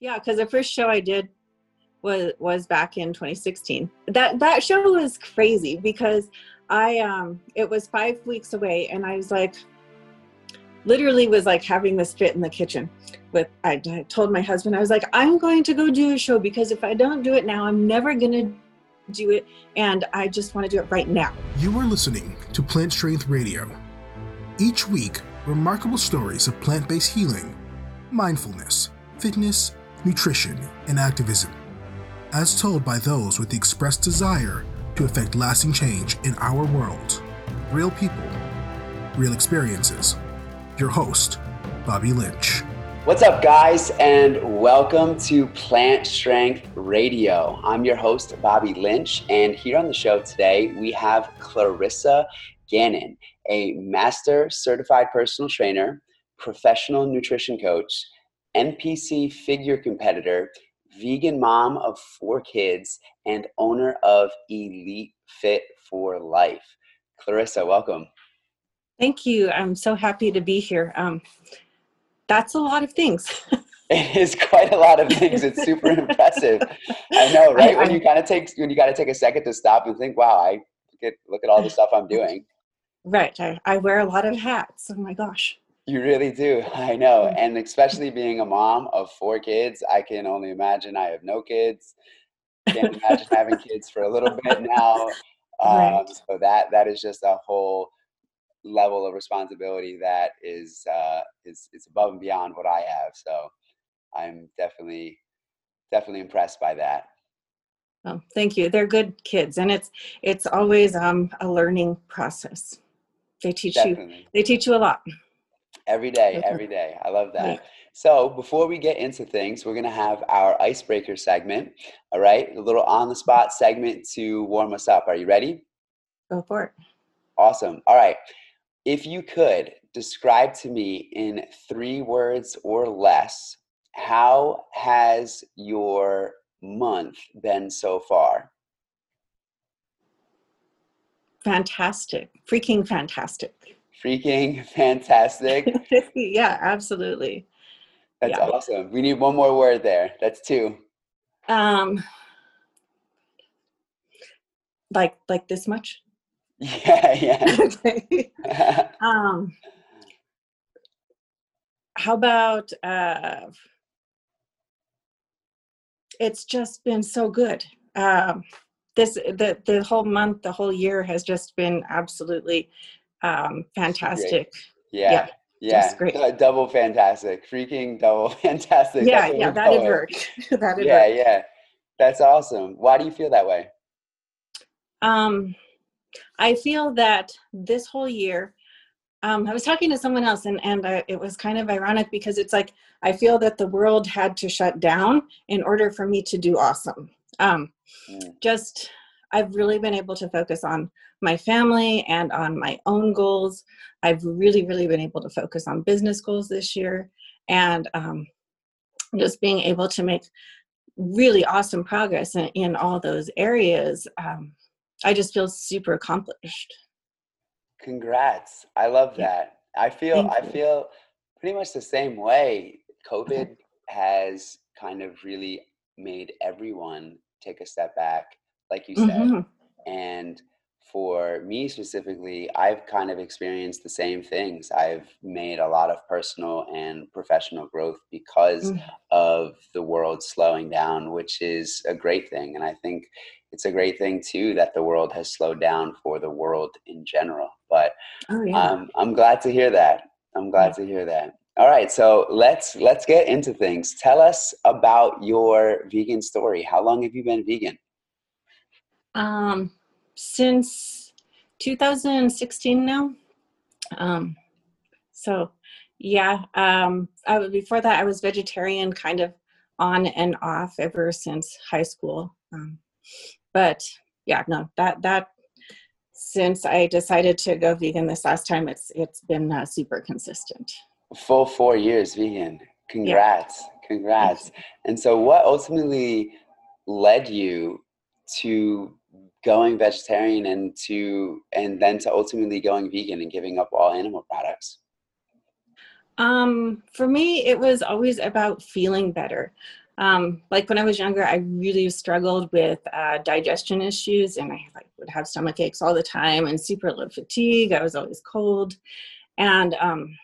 Yeah, because the first show I did was was back in 2016. That that show was crazy because I um it was five weeks away and I was like literally was like having this fit in the kitchen with I, I told my husband I was like I'm going to go do a show because if I don't do it now I'm never gonna do it and I just want to do it right now. You are listening to Plant Strength Radio. Each week, remarkable stories of plant based healing, mindfulness, fitness, nutrition, and activism, as told by those with the expressed desire to effect lasting change in our world. Real people, real experiences. Your host, Bobby Lynch. What's up, guys, and welcome to Plant Strength Radio. I'm your host, Bobby Lynch, and here on the show today, we have Clarissa Gannon, a master certified personal trainer, professional nutrition coach, NPC figure competitor, vegan mom of four kids, and owner of Elite Fit for Life. Clarissa, welcome. Thank you. I'm so happy to be here. Um, that's a lot of things. it is quite a lot of things. It's super impressive. I know, right? When you kind of take when you got to take a second to stop and think, "Wow, I get look at all the stuff I'm doing." Right. I, I wear a lot of hats. Oh my gosh. You really do. I know. And especially being a mom of four kids, I can only imagine. I have no kids. Can't imagine having kids for a little bit now. Um, right. So that that is just a whole level of responsibility that is uh, is is above and beyond what I have. So I'm definitely definitely impressed by that. Oh, thank you. They're good kids, and it's it's always um, a learning process. They teach definitely. you. They teach you a lot. Every day, every day. I love that. Yeah. So before we get into things, we're gonna have our icebreaker segment. All right, a little on the spot segment to warm us up. Are you ready? Go for it. Awesome. All right. If you could describe to me in three words or less, how has your month been so far? Fantastic. Freaking fantastic freaking fantastic. yeah, absolutely. That's yeah. awesome. We need one more word there. That's two. Um like like this much? Yeah, yeah. okay. um how about uh it's just been so good. Um this the the whole month, the whole year has just been absolutely um, fantastic. Yeah. Yeah. Yeah, great. double fantastic, freaking double fantastic. Yeah, yeah, that'd work. that'd yeah, work. yeah, that's awesome. Why do you feel that way? Um, I feel that this whole year, um, I was talking to someone else, and and I, it was kind of ironic because it's like I feel that the world had to shut down in order for me to do awesome. Um, mm. Just I've really been able to focus on my family and on my own goals. I've really, really been able to focus on business goals this year and um, just being able to make really awesome progress in, in all those areas. Um, I just feel super accomplished. Congrats. I love that. I feel, I feel pretty much the same way. COVID has kind of really made everyone take a step back, like you said. Mm-hmm. And for me specifically, I've kind of experienced the same things. I've made a lot of personal and professional growth because mm. of the world slowing down, which is a great thing. And I think it's a great thing too that the world has slowed down for the world in general. But oh, yeah. um, I'm glad to hear that. I'm glad yeah. to hear that. All right, so let's let's get into things. Tell us about your vegan story. How long have you been vegan? Um, since 2016 now. Um, so yeah, um, I, before that I was vegetarian kind of on and off ever since high school. Um, but yeah, no, that, that, since I decided to go vegan this last time, it's, it's been uh, super consistent. Full four years vegan. Congrats. Yeah. Congrats. And so what ultimately led you to going vegetarian and to and then to ultimately going vegan and giving up all animal products? Um, for me, it was always about feeling better. um, like when I was younger, I really struggled with uh, digestion issues, and I like would have stomach aches all the time and super low fatigue. I was always cold, and um,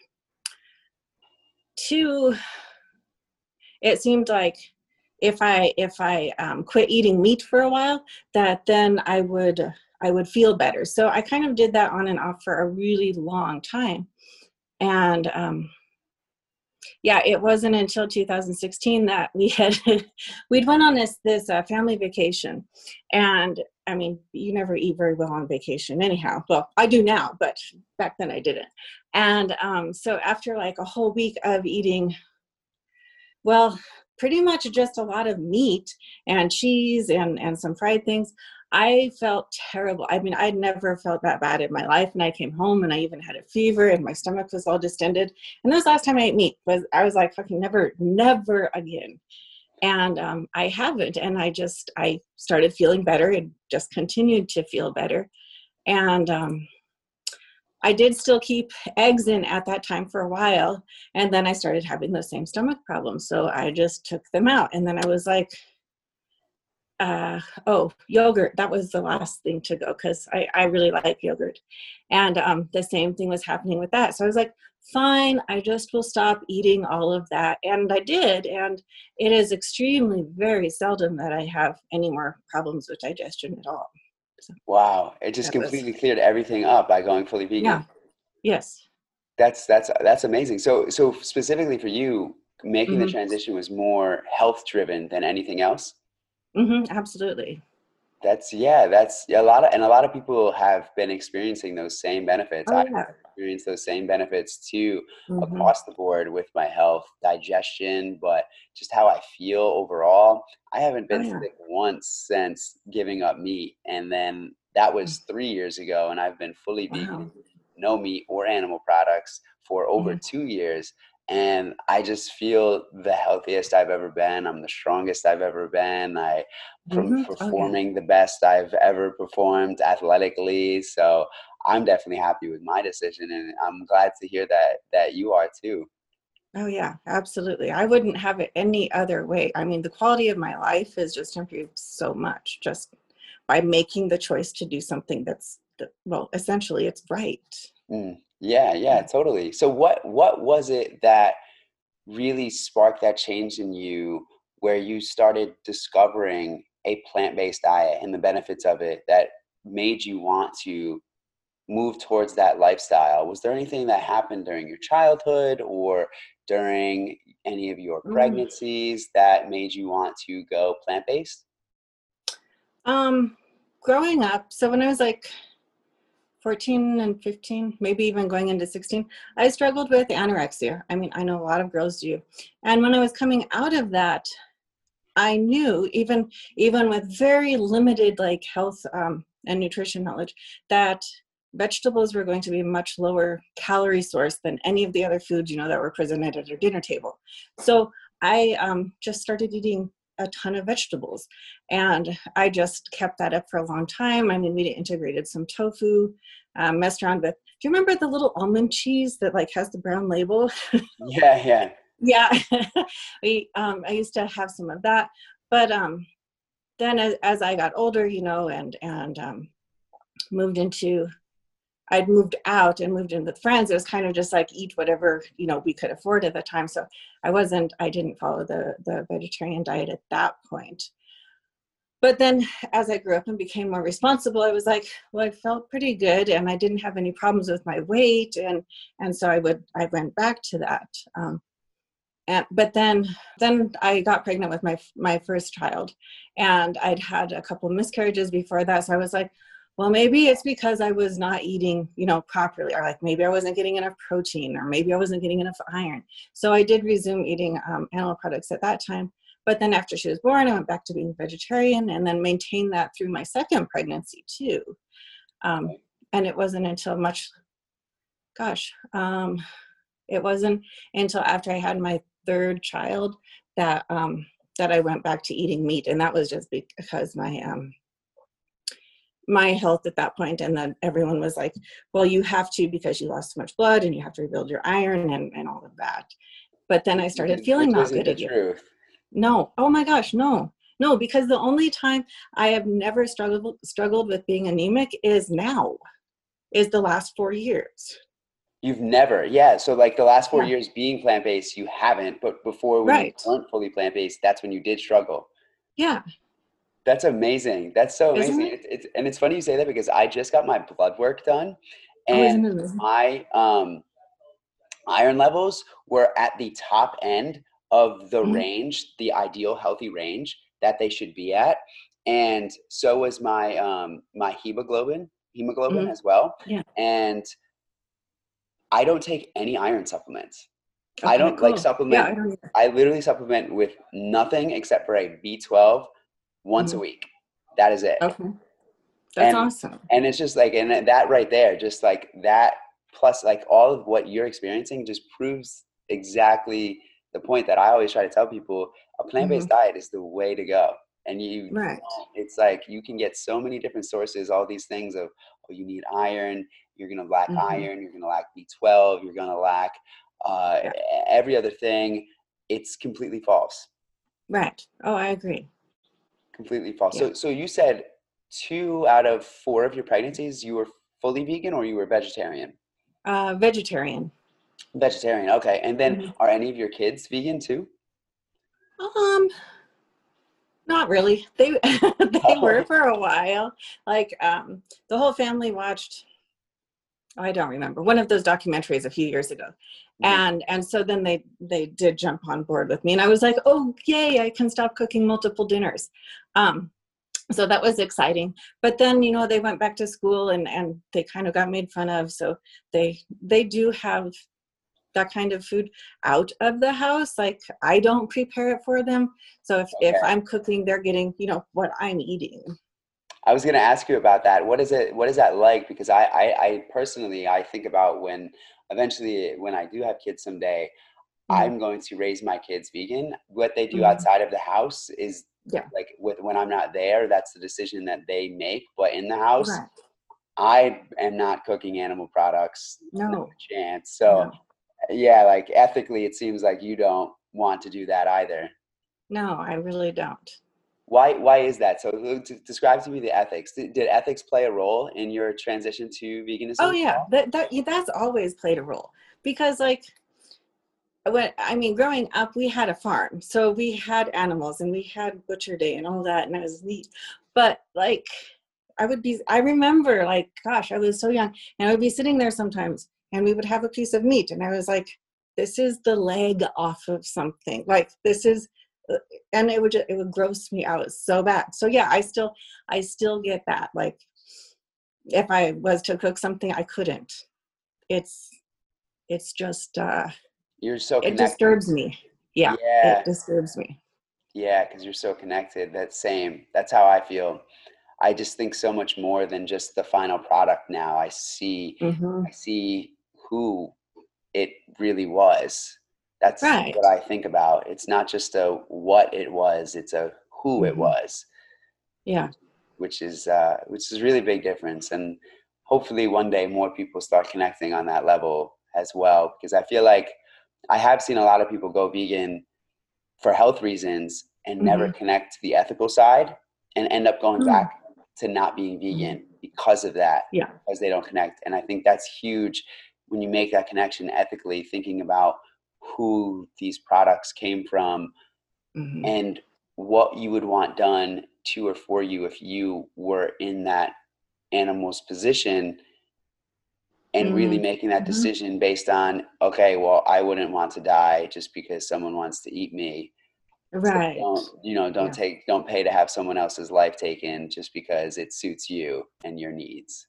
it seemed like if I if I um, quit eating meat for a while, that then I would I would feel better. So I kind of did that on and off for a really long time, and um, yeah, it wasn't until 2016 that we had we'd went on this this uh, family vacation, and I mean, you never eat very well on vacation, anyhow. Well, I do now, but back then I didn't. And um, so after like a whole week of eating, well, pretty much just a lot of meat and cheese and and some fried things, I felt terrible. I mean, I'd never felt that bad in my life. And I came home and I even had a fever and my stomach was all distended. And this last time I ate meat was I was like, fucking never, never again. And um, I haven't. And I just I started feeling better and just continued to feel better. And um, I did still keep eggs in at that time for a while. And then I started having those same stomach problems. So I just took them out. And then I was like, uh, oh, yogurt. That was the last thing to go because I, I really like yogurt. And um, the same thing was happening with that. So I was like, fine, I just will stop eating all of that. And I did. And it is extremely very seldom that I have any more problems with digestion at all. So, wow. It just completely was, cleared everything up by going fully vegan. Yeah. Yes. That's that's that's amazing. So so specifically for you, making mm-hmm. the transition was more health driven than anything else? Mm-hmm, absolutely. That's yeah. That's a lot of, and a lot of people have been experiencing those same benefits. Oh, I yeah. experienced those same benefits too mm-hmm. across the board with my health, digestion, but just how I feel overall. I haven't been oh, yeah. sick once since giving up meat, and then that was mm. three years ago, and I've been fully vegan, wow. no meat or animal products for over mm-hmm. two years and I just feel the healthiest I've ever been. I'm the strongest I've ever been. I from mm-hmm. performing okay. the best I've ever performed athletically. So I'm definitely happy with my decision, and I'm glad to hear that that you are too. Oh yeah, absolutely. I wouldn't have it any other way. I mean, the quality of my life has just improved so much just by making the choice to do something that's well, essentially, it's right. Mm. Yeah, yeah, totally. So what what was it that really sparked that change in you where you started discovering a plant-based diet and the benefits of it that made you want to move towards that lifestyle? Was there anything that happened during your childhood or during any of your mm. pregnancies that made you want to go plant-based? Um growing up, so when I was like 14 and 15, maybe even going into 16, I struggled with anorexia. I mean, I know a lot of girls do. And when I was coming out of that, I knew even even with very limited like health um, and nutrition knowledge that vegetables were going to be a much lower calorie source than any of the other foods you know that were presented at our dinner table. So I um, just started eating a ton of vegetables. And I just kept that up for a long time. I mean, we integrated some tofu, um, messed around with. Do you remember the little almond cheese that like has the brown label? yeah, yeah. yeah. we um, I used to have some of that. But um, then as, as I got older, you know, and and um, moved into I'd moved out and moved in with friends. It was kind of just like eat whatever you know we could afford at the time. So I wasn't, I didn't follow the the vegetarian diet at that point. But then as I grew up and became more responsible, I was like, well, I felt pretty good and I didn't have any problems with my weight, and and so I would I went back to that. Um, and, but then then I got pregnant with my my first child, and I'd had a couple miscarriages before that. So I was like, well maybe it's because i was not eating you know properly or like maybe i wasn't getting enough protein or maybe i wasn't getting enough iron. So i did resume eating um, animal products at that time but then after she was born i went back to being vegetarian and then maintained that through my second pregnancy too. Um, and it wasn't until much gosh um, it wasn't until after i had my third child that um, that i went back to eating meat and that was just because my um, my health at that point and then everyone was like well you have to because you lost so much blood and you have to rebuild your iron and, and all of that but then i started feeling not good again truth. no. Oh my gosh, no. No, because the only time I have never struggled struggled with being anemic is now, is the last four years. You've never, yeah. So like the last four Yeah. years being plant based, you haven't. But before when Right. you weren't fully plant based, that's when you did struggle. Yeah. That's amazing. That's so Isn't amazing. It's, it's and it's funny you say that because I just got my blood work done, Oh, and it amazing? my um, iron levels were at the top end of the Mhm. range, the ideal healthy range that they should be at, and so was my um, my hemoglobin, hemoglobin Mhm. as well. Yeah. And I don't take any iron supplements. I don't like supplement. Yeah, I. I literally supplement with nothing except for a B12 once a Mhm. week. That is it. Okay. That's And- awesome. And it's just like, and that right there, just like that, plus like all of what you're experiencing just proves exactly the point that I always try to tell people a plant based diet is the way to go. And you, Right. it's like you can get so many different sources, all these things of, oh, you need iron, you're going to lack Mhm. iron, you're going to lack B12, you're going to lack uh, Yeah. every other thing. It's completely false. Right. Oh, I agree. Completely false. Yeah. So, so you said two out of four of your pregnancies you were fully vegan or you were vegetarian? Uh, vegetarian. Vegetarian. Okay. And then Mhm. are any of your kids vegan too? Um, not really. They they were for a while. Like um, the whole family watched. I don't remember one of those documentaries a few years ago, Mhm. and and so then they they did jump on board with me, and I was like, oh yay, I can stop cooking multiple dinners. Um, so that was exciting. But then you know they went back to school and and they kind of got made fun of. So they they do have that kind of food out of the house like i don't prepare it for them so if, if i'm cooking they're getting you know what i'm eating I was going to ask you about that. What is it? What is that like? Because I, I, I personally, I think about when eventually, when I do have kids someday, Mhm. I'm going to raise my kids vegan. What they do Mhm. outside of the house is Yeah. like with when I'm not there, that's the decision that they make. But in the house, Right. I am not cooking animal products. no Not a chance. So no. yeah, like ethically, it seems like you don't want to do that either. no i really don't Why? Why is that? So, uh, describe to me the ethics. Did, did ethics play a role in your transition to veganism? oh yeah that, that that's always played a role because like when i mean growing up we had a farm so we had animals and we had butcher day and all that and it was neat but like i would be i remember like gosh i was so young and i would be sitting there sometimes and we would have a piece of meat and i was like this is the leg off of something like this is and it would just, it would gross me out so bad so yeah i still i still get that like if i was to cook something i couldn't it's it's just uh You're so it disturbs me yeah, Yeah, it disturbs me yeah, because you're so connected. That same. That's how I feel. I just think so much more than just the final product. Now I see, hmm I see who it really was. That's Right. what I think about. It's not just a what it was; it's a who it Mhm. was. yeah which is uh, which is a really big difference. And hopefully one day more people start connecting on that level as well. Because I feel like I have seen a lot of people go vegan for health reasons and never connect to the ethical side and end up going Mm. back to not being vegan because of that. Yeah. Because they don't connect. And I think that's huge when you make that connection ethically, thinking about who these products came from Mhm. and what you would want done to or for you if you were in that animal's position and really making that Mhm. decision based on okay well i wouldn't want to die just because someone wants to eat me So right don't you know don't Yeah. take don't pay to have someone else's life taken just because it suits you and your needs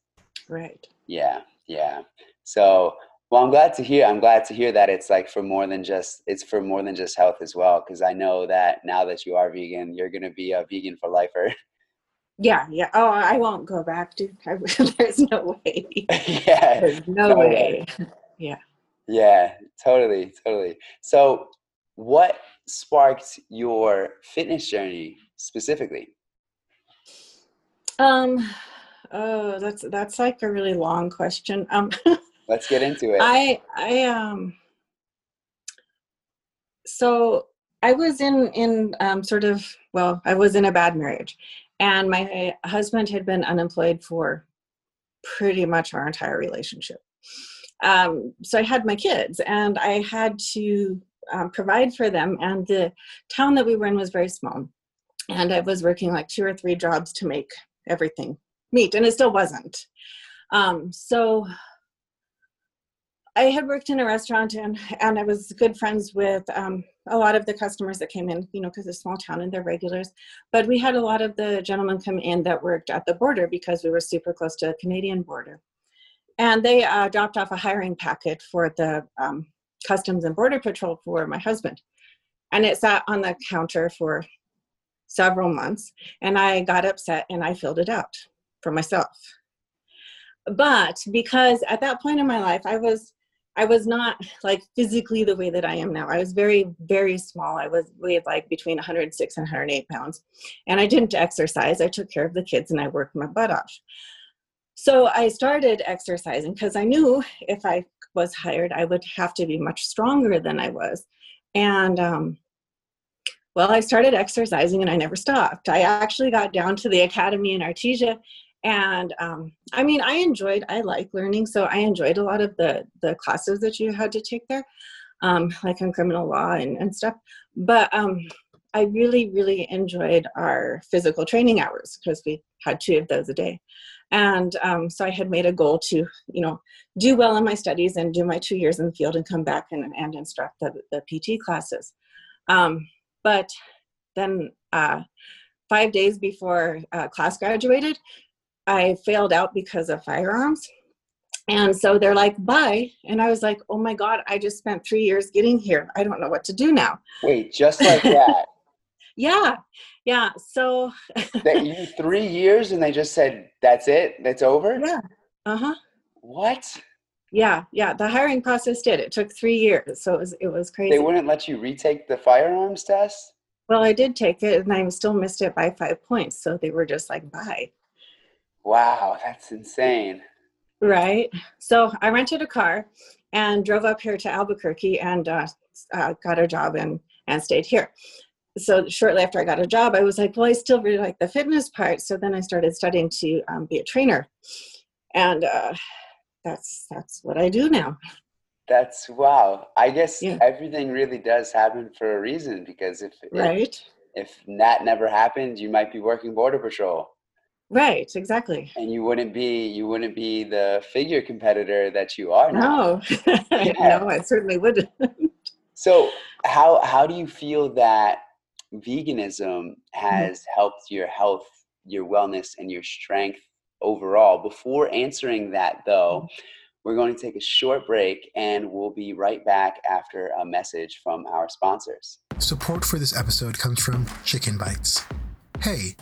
right yeah yeah so well i'm glad to hear i'm glad to hear that it's like for more than just it's for more than just health as well because i know that now that you are vegan you're going to be a vegan for lifer yeah yeah. Oh i won't go back dude. I, there's no way. Yeah there's no No way. Yeah. yeah totally totally. So what sparked your fitness journey specifically? Um oh that's that's like a really long question. Um let's get into it I I um so I was in in um, sort of well, I was in a bad marriage, and my husband had been unemployed for pretty much our entire relationship. Um, so I had my kids, and I had to um, provide for them. And the town that we were in was very small, and I was working like two or three jobs to make everything meet, and it still wasn't. Um, so I had worked in a restaurant and, and I was good friends with um, a lot of the customers that came in, you know, because it's a small town and they're regulars. But we had a lot of the gentlemen come in that worked at the border because we were super close to the Canadian border. And they uh, dropped off a hiring packet for the um, Customs and Border Patrol for my husband. And it sat on the counter for several months. And I got upset and I filled it out for myself. But because at that point in my life, I was I was not like physically the way that I am now. I was very, very small. I was weighed like between 106 and 108 pounds. And I didn't exercise. I took care of the kids and I worked my butt off. So I started exercising because I knew if I was hired, I would have to be much stronger than I was. And um, well, I started exercising and I never stopped. I actually got down to the academy in Artesia and um, i mean i enjoyed i like learning so i enjoyed a lot of the the classes that you had to take there um, like on criminal law and, and stuff. But um, i really really enjoyed our physical training hours because we had two of those a day. And um, so i had made a goal to you know do well in my studies and do my two years in the field and come back and, and instruct the, the pt classes. Um, but then uh, five days before uh, class graduated I failed out because of firearms. And so they're like, bye. And I was like, oh my God, I just spent three years getting here. I don't know what to do now. Wait, just like that? yeah. Yeah. So that you three years and they just said, that's it? That's over? Yeah. Uh-huh. What? Yeah, yeah. The hiring process did. It took three years. So it was it was crazy. They wouldn't let you retake the firearms test? Well, I did take it and I still missed it by five points. So they were just like, bye. Wow, that's insane. Right. So I rented a car and drove up here to Albuquerque and uh, uh, got a job and, and stayed here. So shortly after I got a job, I was like, well, I still really like the fitness part. So then I started studying to um, be a trainer, and uh, that's that's what I do now. That's wow. I guess yeah. everything really does happen for a reason because if right if, if that never happened, you might be working border patrol. Right, exactly. And you wouldn't be you wouldn't be the figure competitor that you are now. No, yeah. no, I certainly wouldn't. so how how do you feel that veganism mm-hmm. has mm-hmm. helped your health, your wellness, and your strength overall? Before answering that though, mm-hmm. we're going to take a short break and we'll be right back after a message from our sponsors. Support for this episode comes from Chicken Bites. Hey,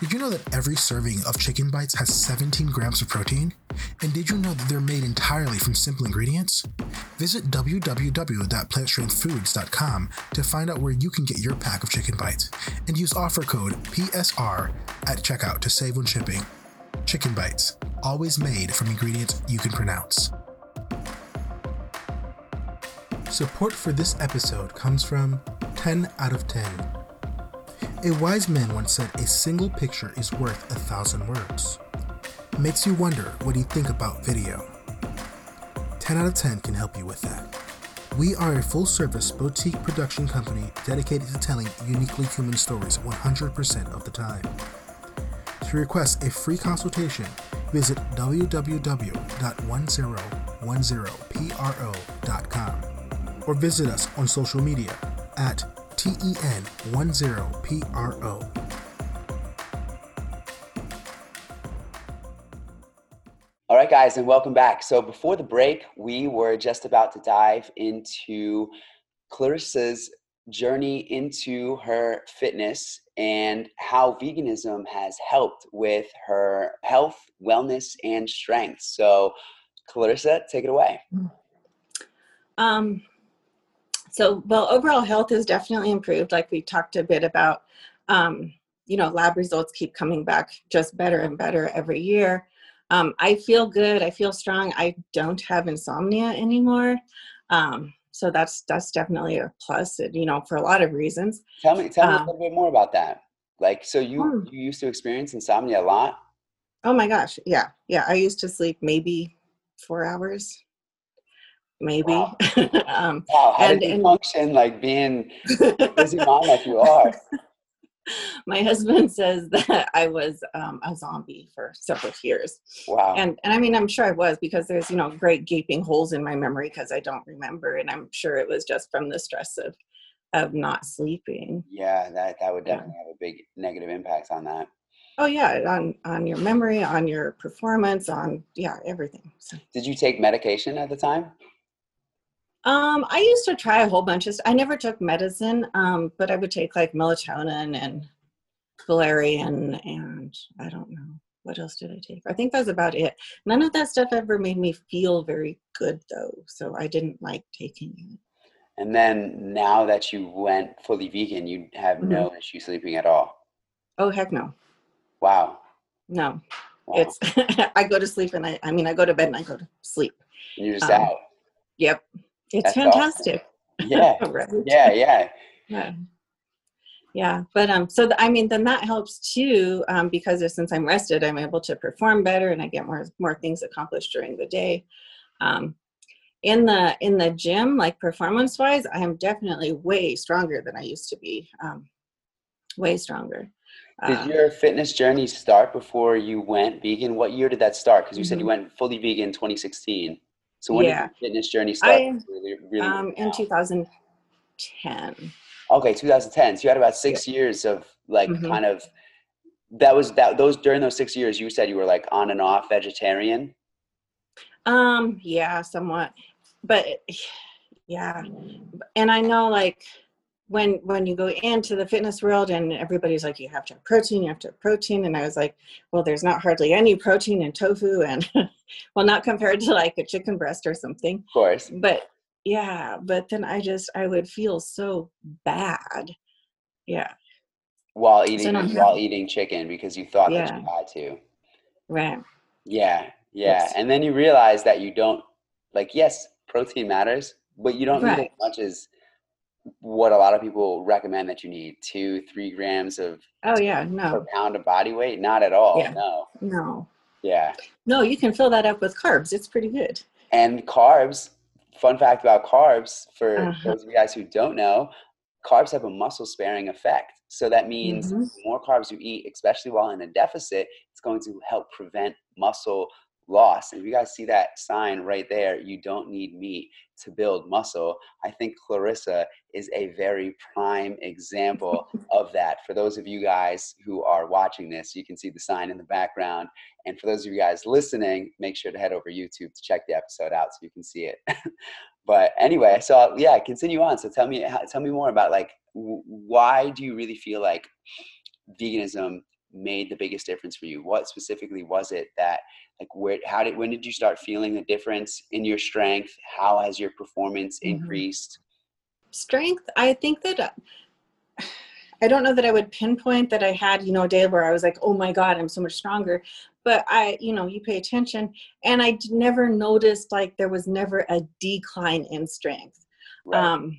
did you know that every serving of chicken bites has 17 grams of protein? And did you know that they're made entirely from simple ingredients? Visit www.plantstrengthfoods.com to find out where you can get your pack of chicken bites and use offer code PSR at checkout to save on shipping. Chicken bites, always made from ingredients you can pronounce. Support for this episode comes from 10 out of 10 a wise man once said a single picture is worth a thousand words. Makes you wonder what you think about video. 10 out of 10 can help you with that. We are a full service boutique production company dedicated to telling uniquely human stories 100% of the time. To request a free consultation, visit www.1010pro.com or visit us on social media at TEN10PRO. All right, guys, and welcome back. So, before the break, we were just about to dive into Clarissa's journey into her fitness and how veganism has helped with her health, wellness, and strength. So, Clarissa, take it away. Um, so well overall health is definitely improved like we talked a bit about um, you know lab results keep coming back just better and better every year um, i feel good i feel strong i don't have insomnia anymore um, so that's that's definitely a plus. You know, for a lot of reasons. Tell me, tell me Um, a little bit more about that. Like, so you Hmm. you used to experience insomnia a lot. Oh my gosh, yeah, yeah. I used to sleep maybe four hours, maybe. Wow. um, Wow, how And- did you and- function like being a busy mom like you are? my husband says that I was um, a zombie for several years, Wow. and and I mean I'm sure I was because there's you know great gaping holes in my memory because I don't remember, and I'm sure it was just from the stress of of not sleeping. yeah, that that would Yeah. definitely have a big negative impact on that. Oh yeah, on on your memory, on your performance, on yeah everything. So. Did you take medication at the time? Um, I used to try a whole bunch of. I never took medicine, um, but I would take like melatonin and valerian, and I don't know what else did I take. I think that's about it. None of that stuff ever made me feel very good though, so I didn't like taking it. And then now that you went fully vegan, you have Mm-hmm. no issue sleeping at all. Oh heck no, Wow. no. wow. It's I go to sleep and I. I mean I go to bed and I go to sleep. And you're just um, out. Yep, it's That's awesome. fantastic. Yeah. right? Yeah, yeah. yeah yeah but um so the, i mean then that helps too um because of, since i'm rested i'm able to perform better and i get more more things accomplished during the day um in the in the gym like performance wise i am definitely way stronger than i used to be um way stronger Did Uh, your fitness journey start before you went vegan? What year did that start? Because you said you went fully vegan in 2016. So when Yeah. did your fitness journey start? I- really, really um in 2010 Okay, 2010. So you had about six years of like Mhm. kind of that was that those during those six years you said you were like on and off vegetarian. Um, yeah, somewhat. But yeah. And I know like when when you go into the fitness world and everybody's like you have to have protein, you have to have protein and I was like, well there's not hardly any protein in tofu and well not compared to like a chicken breast or something. Of course. But yeah, but then I just I would feel so bad. Yeah, While eating now- while eating chicken because you thought that you had to. right. Yeah, yeah. And then you realize that you don't like yes, protein matters, but you don't need as much as what a lot of people recommend that you need two, three grams of Oh yeah, per no. pound of body weight. Not at all. Yeah. No. No. Yeah. No, you can fill that up with carbs. It's pretty good. And carbs, fun fact about carbs for Uh-huh. those of you guys who don't know, carbs have a muscle sparing effect. So that means Mhm. the more carbs you eat, especially while in a deficit, it's going to help prevent muscle loss. And if you guys see that sign right there, you don't need meat to build muscle. I think Clarissa is a very prime example of that. For those of you guys who are watching this, you can see the sign in the background. And for those of you guys listening, make sure to head over YouTube to check the episode out so you can see it. but anyway, so yeah, continue on. So tell me, tell me more about like, why do you really feel like veganism made the biggest difference for you? What specifically was it that, like, where, how did, when did you start feeling the difference in your strength? How has your performance Mhm. increased? strength i think that i don't know that i would pinpoint that i had you know a day where i was like oh my god i'm so much stronger but i you know you pay attention and i never noticed like there was never a decline in strength Right. um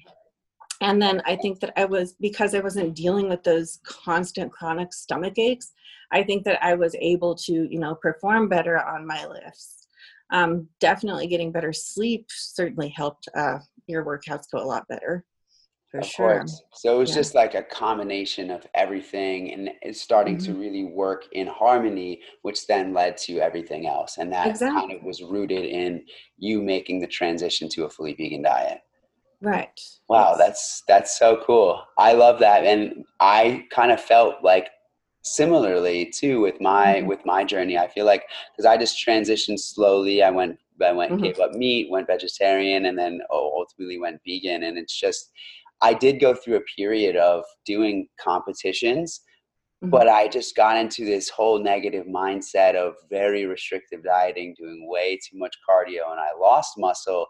and then i think that i was because i wasn't dealing with those constant chronic stomach aches i think that i was able to you know perform better on my lifts um, definitely getting better sleep certainly helped uh, your workouts go a lot better for of sure course. So it was Yeah. just like a combination of everything and it's starting to Mm-hmm. really work in harmony, which then led to everything else. And that kind Exactly. of was rooted in you making the transition to a fully vegan diet. Right Wow, Yes. that's that's so cool. I love that. And I kind of felt like similarly too with my Mhm. with my journey. I feel like because I just transitioned slowly. I went I went Mhm. gave up meat, went vegetarian, and then oh, ultimately went vegan. And it's just I did go through a period of doing competitions, Mhm. but I just got into this whole negative mindset of very restrictive dieting, doing way too much cardio, and I lost muscle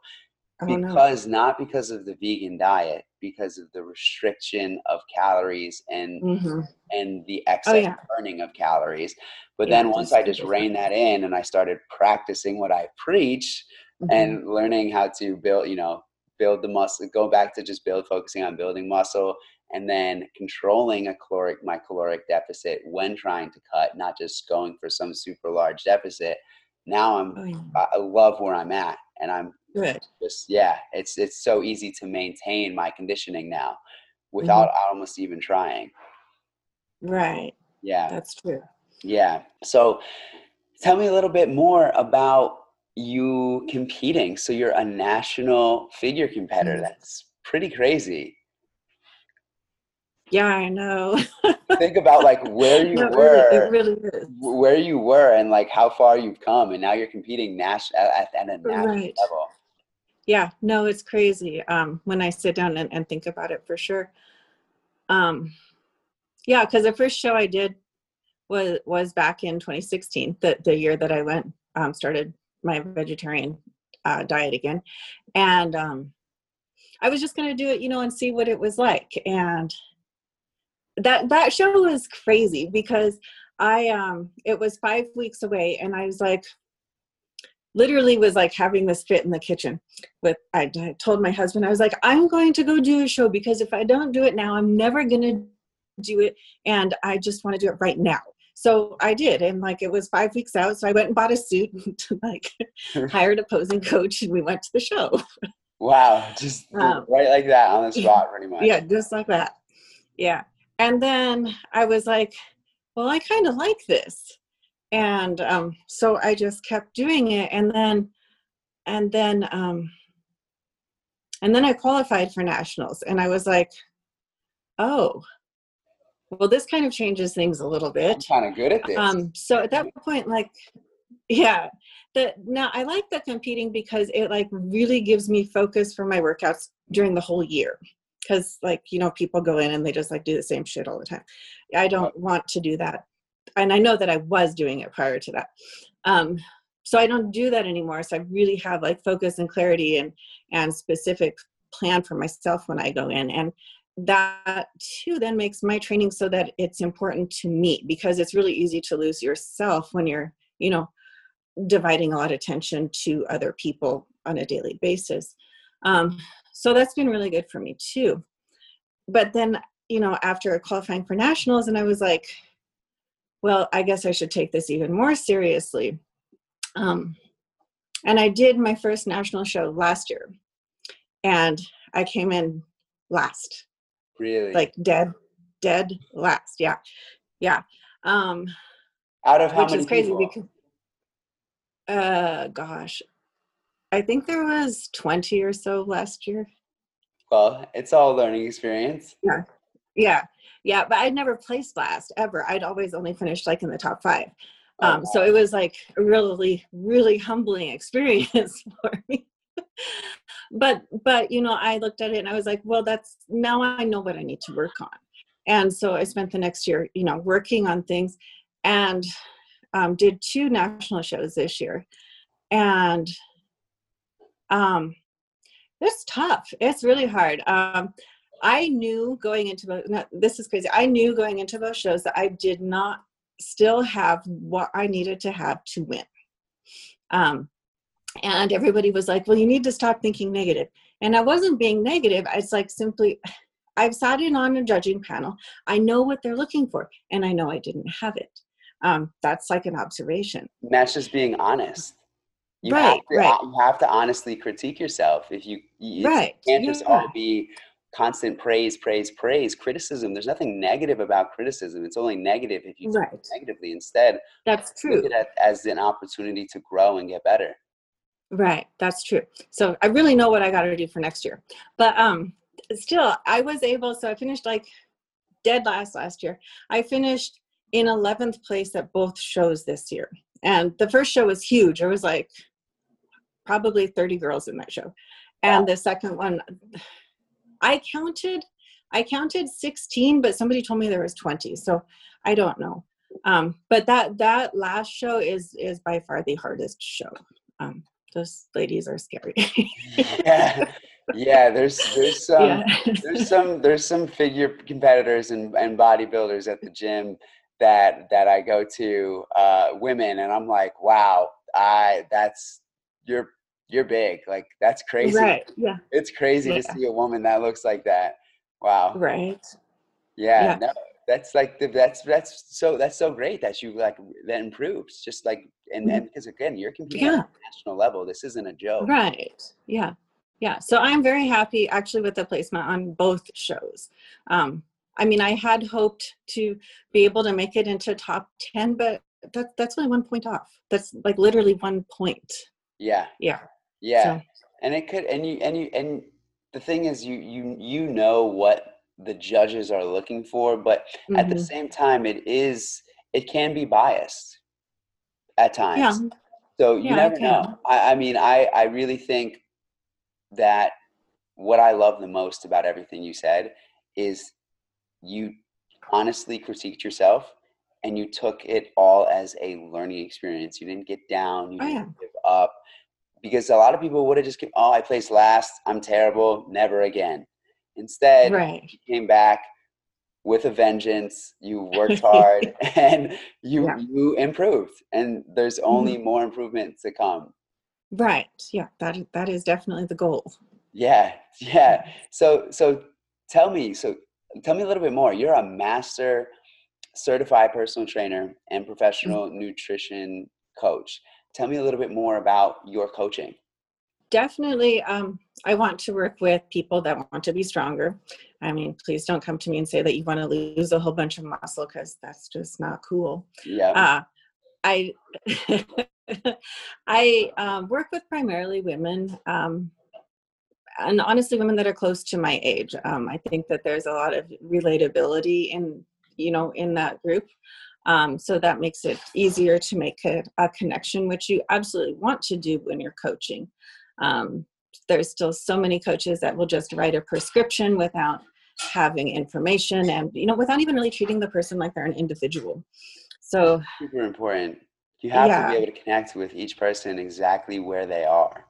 oh no because not because of the vegan diet, because of the restriction of calories and hmm and the excess yeah. burning of calories. But Yeah, then once I just reined that in and I started practicing what I preach Mhm. and learning how to build, you know, build the muscle, go back to just build, focusing on building muscle, and then controlling a caloric, my caloric deficit when trying to cut, not just going for some super large deficit. Now I'm, oh, yeah. I love where I'm at, and I'm good. Just yeah, it's it's so easy to maintain my conditioning now, without mm-hmm. almost even trying. Right. Yeah. That's true. Yeah. So, tell me a little bit more about you competing. So you're a national figure competitor. Mm-hmm. That's pretty crazy. Yeah, I know. Think about like where you no, were, really, really where you were, and like how far you've come, and now you're competing national at, at a national right. level. Yeah, no, it's crazy. Um, when I sit down and, and think about it, for sure. Um, yeah, because the first show I did was was back in 2016, the the year that I went um, started my vegetarian uh, diet again, and um, I was just gonna do it, you know, and see what it was like. And that that show was crazy because I um it was five weeks away, and I was like, literally was like having this fit in the kitchen with I, I told my husband i was like i'm going to go do a show because if i don't do it now i'm never going to do it and i just want to do it right now so I did, and like it was five weeks out. So I went and bought a suit, and, like hired a posing coach, and we went to the show. Wow, just um, right like that on the spot, pretty much. Yeah, just like that. Yeah, and then I was like, well, I kind of like this, and um, so I just kept doing it, and then, and then, um, and then I qualified for nationals, and I was like, oh well this kind of changes things a little bit. I'm kind of good at this. Um so at that point like yeah that now i like the competing because it like really gives me focus for my workouts during the whole year because like you know people go in and they just like do the same shit all the time. I don't want to do that and i know that i was doing it prior to that. Um so i don't do that anymore. So i really have like focus and clarity and and specific plan for myself when i go in. And that too then makes my training so that it's important to me because it's really easy to lose yourself when you're you know dividing a lot of attention to other people on a daily basis. Um, so that's been really good for me too. But then you know after qualifying for nationals and i was like well i guess i should take this even more seriously um, and i did my first national show last year and i came in last Really? Like dead, dead last. Yeah. Yeah. Um, Out of how which many is crazy people? because, uh, gosh, I think there was 20 or so last year. Well, it's all learning experience. Yeah. Yeah. Yeah. But I'd never placed last ever. I'd always only finished like in the top five. Oh, um, wow. So it was like a really, really humbling experience for me but but you know i looked at it and i was like well that's now i know what i need to work on and so i spent the next year you know working on things and um, did two national shows this year and um it's tough it's really hard um i knew going into both this is crazy i knew going into those shows that i did not still have what i needed to have to win um and everybody was like well you need to stop thinking negative." and i wasn't being negative it's like simply i've sat in on a judging panel i know what they're looking for and i know i didn't have it um, that's like an observation that's just being honest you right, have to, right. you have to honestly critique yourself if you, you right. can't just yeah. all be constant praise praise praise criticism there's nothing negative about criticism it's only negative if you right. negatively instead that's true look at it as an opportunity to grow and get better Right, that's true. So I really know what I got to do for next year. But um still I was able so I finished like dead last last year. I finished in 11th place at both shows this year. And the first show was huge. There was like probably 30 girls in that show. And wow. the second one I counted I counted 16, but somebody told me there was 20. So I don't know. Um, but that that last show is is by far the hardest show. Um, those ladies are scary. yeah, yeah. There's there's some yeah. there's some there's some figure competitors and, and bodybuilders at the gym that that I go to, uh, women, and I'm like, wow, I that's you're you're big. Like that's crazy. Right. Yeah. It's crazy Yeah. to see a woman that looks like that. Wow. Right. Yeah. Yeah. No, that's like the, that's that's so that's so great that you like that improves. Just like and then because again, you're competing Mm-hmm. Yeah. at a national level. This isn't a joke. Right. Yeah. Yeah. So I'm very happy actually with the placement on both shows. Um, I mean, I had hoped to be able to make it into top 10, but that, that's only one point off. That's like literally one point. Yeah. Yeah. Yeah. So, and it could and you and you and the thing is you you you know what the judges are looking for but at the mhm. same time it is it can be biased at times yeah. so you Yeah, never know I, I mean i i really think that what i love the most about everything you said is you honestly critiqued yourself and you took it all as a learning experience you didn't get down you Oh, didn't yeah. give up because a lot of people would have just kept, oh i placed last i'm terrible never again instead Right. you came back with a vengeance you worked hard and you Yeah. Mm-hmm. you improved and there's only more improvement to come Right. Yeah. That that is definitely the goal. yeah yeah so so tell me so tell me a little bit more you're a master certified personal trainer and professional nutrition coach tell me a little bit more about your coaching Definitely. Um, I want to work with people that want to be stronger. I mean, please don't come to me and say that you want to lose a whole bunch of muscle because that's just not cool. yeah uh, I I um, work with primarily women, um, and honestly, women that are close to my age. Um, I think that there's a lot of relatability in you know in that group, um, so that makes it easier to make a, a connection, which you absolutely want to do when you're coaching. Um, there's still so many coaches that will just write a prescription without having information and you know without even really treating the person like they're an individual so super important you have to be able to connect with each person exactly where they are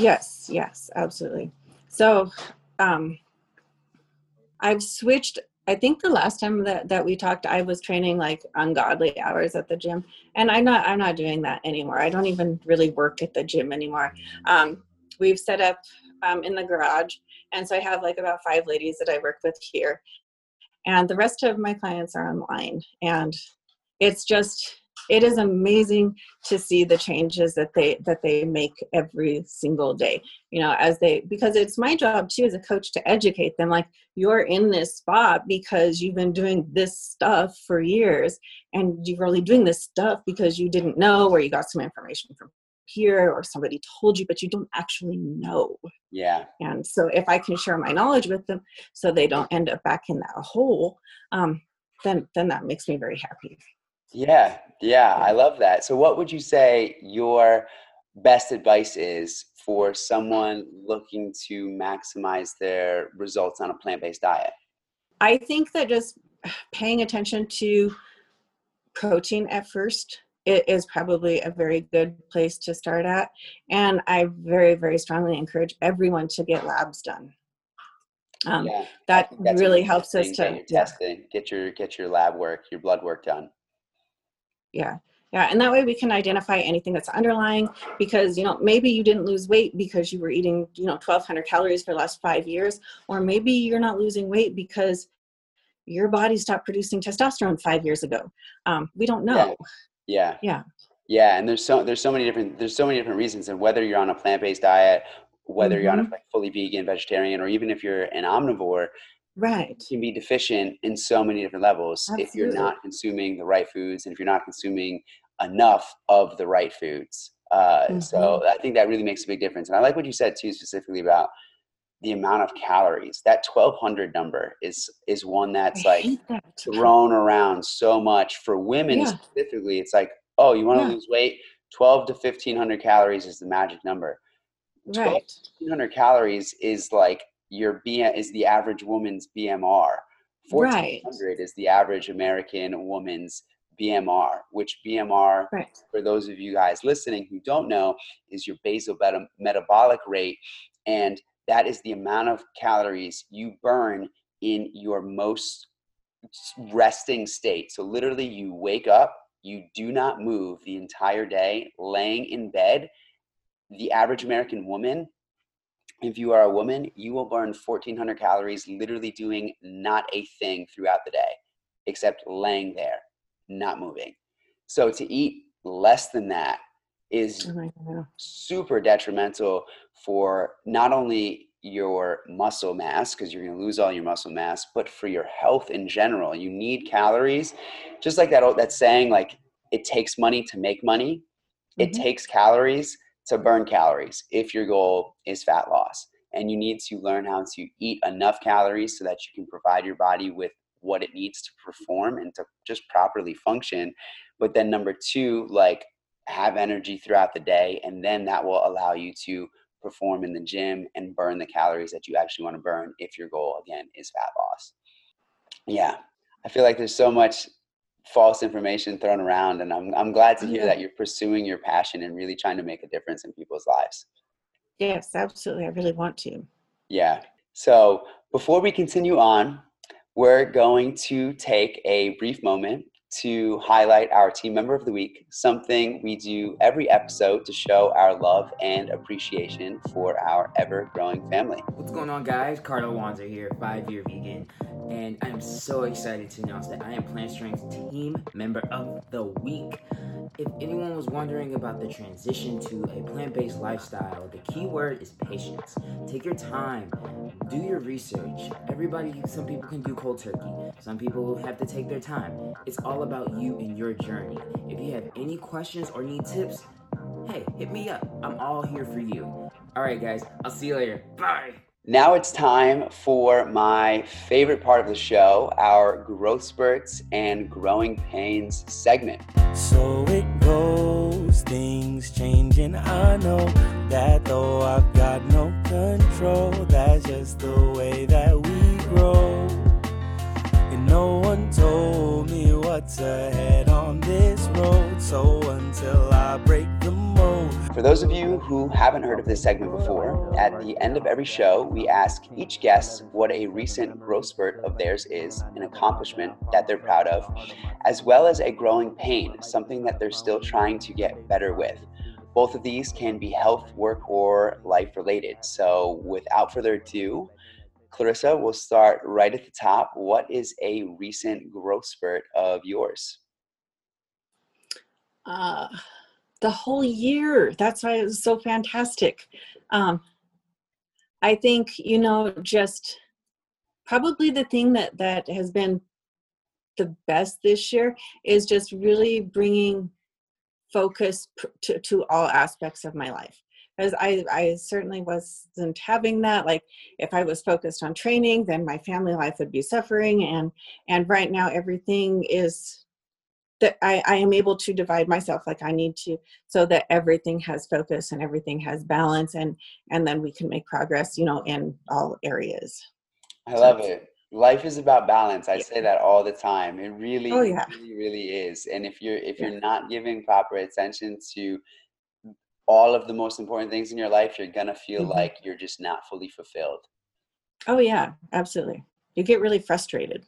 Yes, yes, absolutely. So, um, I've switched. I think the last time that, that we talked, I was training like ungodly hours at the gym, and I'm not. I'm not doing that anymore. I don't even really work at the gym anymore. Um, we've set up um, in the garage, and so I have like about five ladies that I work with here, and the rest of my clients are online, and it's just it is amazing to see the changes that they that they make every single day. You know as they because it's my job too as a coach to educate them like you're in this spot because you've been doing this stuff for years and you're only doing this stuff because you didn't know or you got some information from here or somebody told you but you don't actually know. Yeah. And so if i can share my knowledge with them so they don't end up back in that hole um, then then that makes me very happy Yeah, yeah, I love that. So, what would you say your best advice is for someone looking to maximize their results on a plant based diet? I think that just paying attention to protein at first it is probably a very good place to start at. And I very, very strongly encourage everyone to get labs done. Um, yeah, that think that's a really helps us to get your yeah, testing, get your get your lab work, your blood work done. Yeah yeah and that way we can identify anything that's underlying because you know maybe you didn't lose weight because you were eating you know 1200 calories for the last five years or maybe you're not losing weight because your body stopped producing testosterone five years ago um, we don't know Yeah. Yeah. Yeah, and there's so there's so many different there's so many different reasons, and whether you're on a plant based diet, whether you're on a Mhm. fully vegan, vegetarian, or even if you're an omnivore, right you can be deficient in so many different levels if you're not consuming the right foods and if you're not consuming enough of the right foods. Uh, So Mm-hmm. I think that really makes a big difference. And I like what you said too, specifically about the amount of calories. That 1200 number is is one that's I like that. thrown around so much for women Yeah. specifically. It's like, oh, you want to Yeah. lose weight? 12 to 1500 calories is the magic number. right 1500 calories is like your B is the average woman's BMR. Right. 1400 is the average American woman's BMR, which BMR, right for those of you guys listening who don't know, is your basal beta- metabolic rate. And that is the amount of calories you burn in your most resting state. So literally, you wake up, you do not move the entire day, laying in bed, the average American woman, if you are a woman, you will burn 1400 calories literally doing not a thing throughout the day except laying there, not moving. So to eat less than that is oh super detrimental for not only your muscle mass because you're going to lose all your muscle mass but for your health in general you need calories just like that old that saying like it takes money to make money mm-hmm. it takes calories to burn calories if your goal is fat loss. And you need to learn how to eat enough calories so that you can provide your body with what it needs to perform and to just properly function. But then number 2 like have energy throughout the day and then that will allow you to perform in the gym and burn the calories that you actually want to burn if your goal again is fat loss. Yeah i feel like there's so much false information thrown around and i'm, I'm glad to hear that mm-hmm. you're pursuing your passion and really trying to make a difference in people's lives. Yes absolutely i really want to. Yeah so before we continue on we're going to take a brief moment to highlight our team member of the week, something we do every episode to show our love and appreciation for our ever growing family. What's going on, guys? Carlo Wanzer here, five year vegan, and I'm so excited to announce that I am Plant Strength's team member of the week. If anyone was wondering about the transition to a plant based lifestyle, the key word is patience. Take your time, do your research. Everybody, some people can do cold turkey, some people have to take their time. It's all about you and your journey. If you have any questions or need tips, hey, hit me up. I'm all here for you. All right, guys, I'll see you later. Bye. Now it's time for my favorite part of the show, our growth spurts and growing pains segment. So it goes, things changing. I know that though I've got no control, that's just the way that we grow. And no one told me what's ahead on this road. So until I break the for those of you who haven't heard of this segment before, at the end of every show, we ask each guest what a recent growth spurt of theirs is, an accomplishment that they're proud of, as well as a growing pain, something that they're still trying to get better with. Both of these can be health, work, or life related. So, without further ado, Clarissa, we'll start right at the top. What is a recent growth spurt of yours? Uh, the whole year. That's why it was so fantastic. Um, I think you know just probably the thing that that has been the best this year is just really bringing focus to, to all aspects of my life because I, I certainly wasn't having that like if i was focused on training then my family life would be suffering and and right now everything is that I, I am able to divide myself like I need to so that everything has focus and everything has balance and and then we can make progress, you know, in all areas. I love it. Life is about balance. I yeah. say that all the time. It really, oh, yeah. really, really is. And if you're if you're not giving proper attention to all of the most important things in your life, you're gonna feel mm-hmm. like you're just not fully fulfilled. Oh yeah, absolutely. You get really frustrated.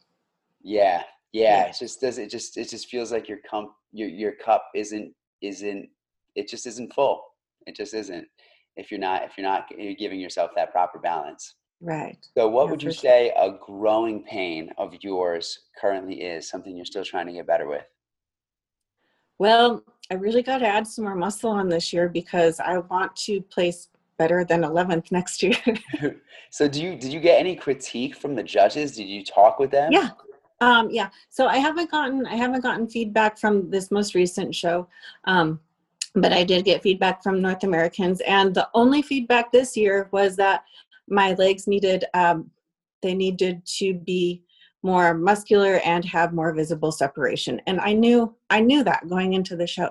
Yeah, yeah, it just does it just it just feels like your cup your your cup isn't isn't it just isn't full it just isn't if you're not if you're not you're giving yourself that proper balance right so what yeah, would you say a growing pain of yours currently is something you're still trying to get better with well i really got to add some more muscle on this year because i want to place better than 11th next year. So do you did you get any critique from the judges? Did you talk with them? Yeah. Um, yeah, so I haven't gotten I haven't gotten feedback from this most recent show, um, but I did get feedback from North Americans, and the only feedback this year was that my legs needed um, they needed to be more muscular and have more visible separation, and I knew I knew that going into the show,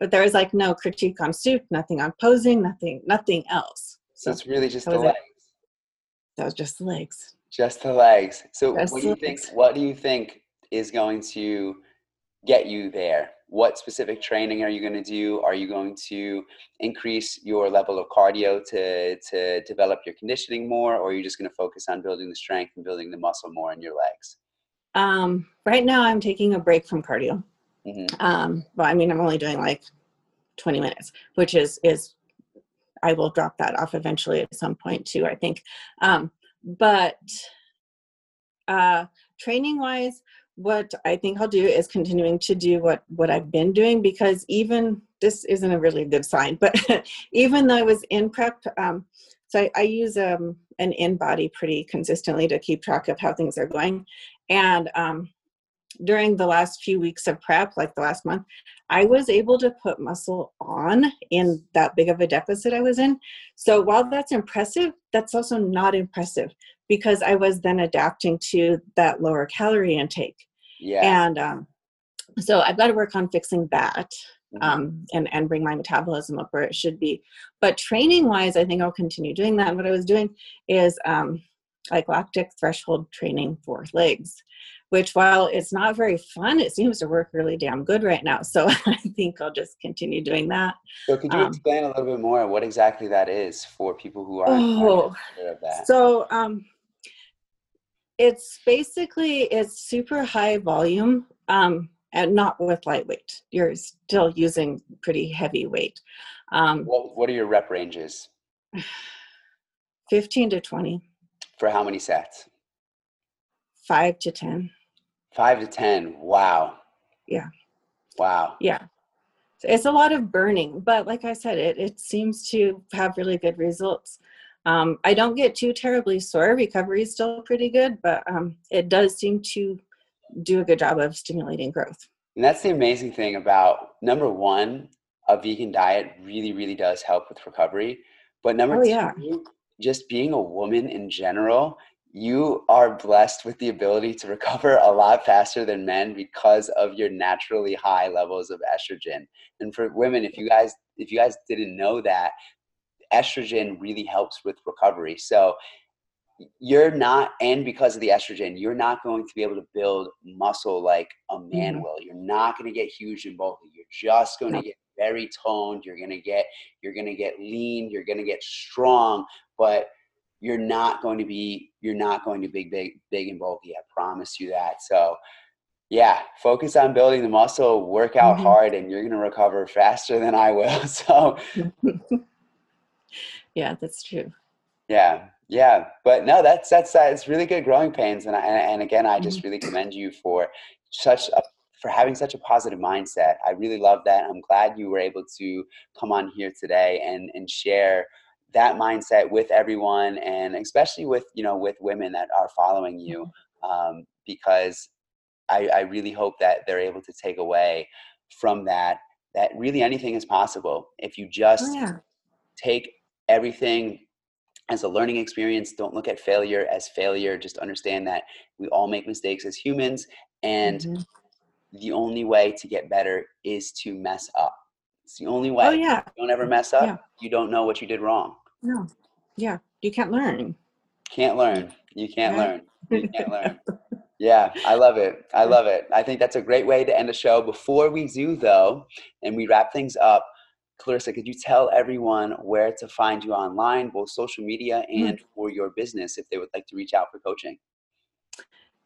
but there was like no critique on suit, nothing on posing, nothing nothing else. So, it's really just the legs. That was just the legs. Just the legs. So Just what do you think what do you think is going to get you there? What specific training are you going to do? Are you going to increase your level of cardio to to develop your conditioning more or are you just going to focus on building the strength and building the muscle more in your legs? Um, right now I'm taking a break from cardio. Mm-hmm. Um, but I mean I'm only doing like 20 minutes, which is is I will drop that off eventually at some point too. I think, um, but uh, training wise, what I think I'll do is continuing to do what what I've been doing because even this isn't a really good sign, but even though I was in prep, um, so I, I use um, an InBody pretty consistently to keep track of how things are going, and um, during the last few weeks of prep, like the last month, I was able to put muscle on in that big of a deficit I was in. So while that's impressive, that's also not impressive because I was then adapting to that lower calorie intake. Yeah. And um, so I've got to work on fixing that Mhm. um, and and bring my metabolism up where it should be. But training wise, I think I'll continue doing that. And what I was doing is um, like lactic threshold training for legs, which while it's not very fun, it seems to work really damn good right now. So I think I'll just continue doing that. so could you um, explain a little bit more what exactly that is for people who aren't, aren't Oh, aware of that? So um, it's basically it's super high volume um, and not with lightweight. You're still using pretty heavy weight. Um, what what are your rep ranges 15 to 20, for how many sets? 5 to 10. Five to ten. Wow. Yeah. Wow. Yeah. So it's a lot of burning, but like I said, it, it seems to have really good results. Um, I don't get too terribly sore. Recovery is still pretty good, but um, it does seem to do a good job of stimulating growth. And that's the amazing thing about number one, a vegan diet really, really does help with recovery. But number Oh, two, yeah. just being a woman in general, you are blessed with the ability to recover a lot faster than men because of your naturally high levels of estrogen. And for women, if you guys if you guys didn't know that, estrogen really helps with recovery. So you're not and because of the estrogen you're not going to be able to build muscle like a man Mhm. will you're not going to get huge and bulky you're just going to No. get very toned you're going to get you're going to get lean you're going to get strong but you're not going to be you're not going to be big big and bulky i promise you that so yeah focus on building the muscle work out Mhm. hard and you're going to recover faster than i will so yeah, that's true. Yeah, yeah, but no, that's that's uh, it's really good growing pains, and I, and and again, I just really commend you for such a for having such a positive mindset. I really love that. I'm glad you were able to come on here today and and share that mindset with everyone, and especially with you know with women that are following you, um, because I, I really hope that they're able to take away from that that really anything is possible if you just Oh, yeah. take everything as a learning experience. Don't look at failure as failure. Just understand that we all make mistakes as humans, and Mhm. the only way to get better is to mess up. It's the only way. Oh, yeah. Don't ever mess up. Yeah. You don't know what you did wrong. No. Yeah. You can't learn. Can't learn. You can't Yeah. learn. You can't learn. Yeah, I love it. I love it. I think that's a great way to end the show. Before we do, though, and we wrap things up, Clarissa, could you tell everyone where to find you online, both social media Mm-hmm. and for your business, if they would like to reach out for coaching?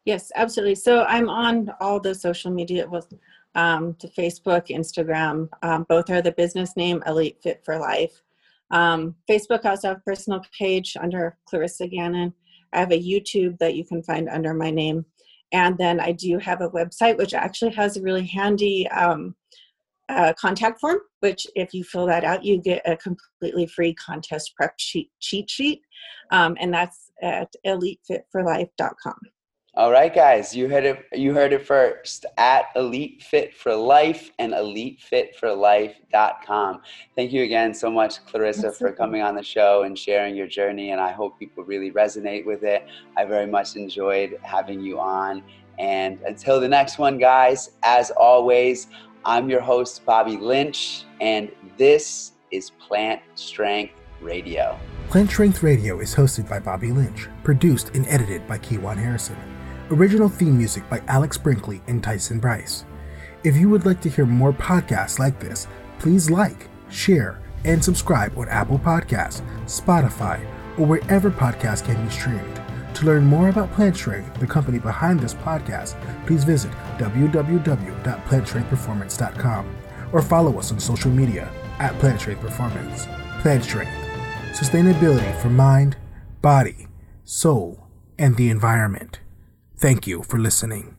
Yes, absolutely. So I'm on all the social media with um, to Facebook, Instagram. Um, both are the business name Elite Fit for Life. Um, Facebook I also have a personal page under Clarissa Gannon. I have a YouTube that you can find under my name, and then I do have a website which actually has a really handy um, uh, contact form. Which, if you fill that out, you get a completely free contest prep sheet cheat sheet, um, and that's at elitefitforlife.com. All right, guys, you heard it. You heard it first at Elite Fit for Life and EliteFitForLife.com. Thank you again so much, Clarissa, for Absolutely. coming on the show and sharing your journey. And I hope people really resonate with it. I very much enjoyed having you on. And until the next one, guys, as always, I'm your host, Bobby Lynch, and this is Plant Strength Radio. Plant Strength Radio is hosted by Bobby Lynch, produced and edited by Kiwan Harrison. Original theme music by Alex Brinkley and Tyson Bryce. If you would like to hear more podcasts like this, please like, share, and subscribe on Apple Podcasts, Spotify, or wherever podcasts can be streamed. To learn more about Plant Strength, the company behind this podcast, please visit www.plantstrengthperformance.com or follow us on social media at Plant Strength Performance. Plant Strength sustainability for mind, body, soul, and the environment. Thank you for listening.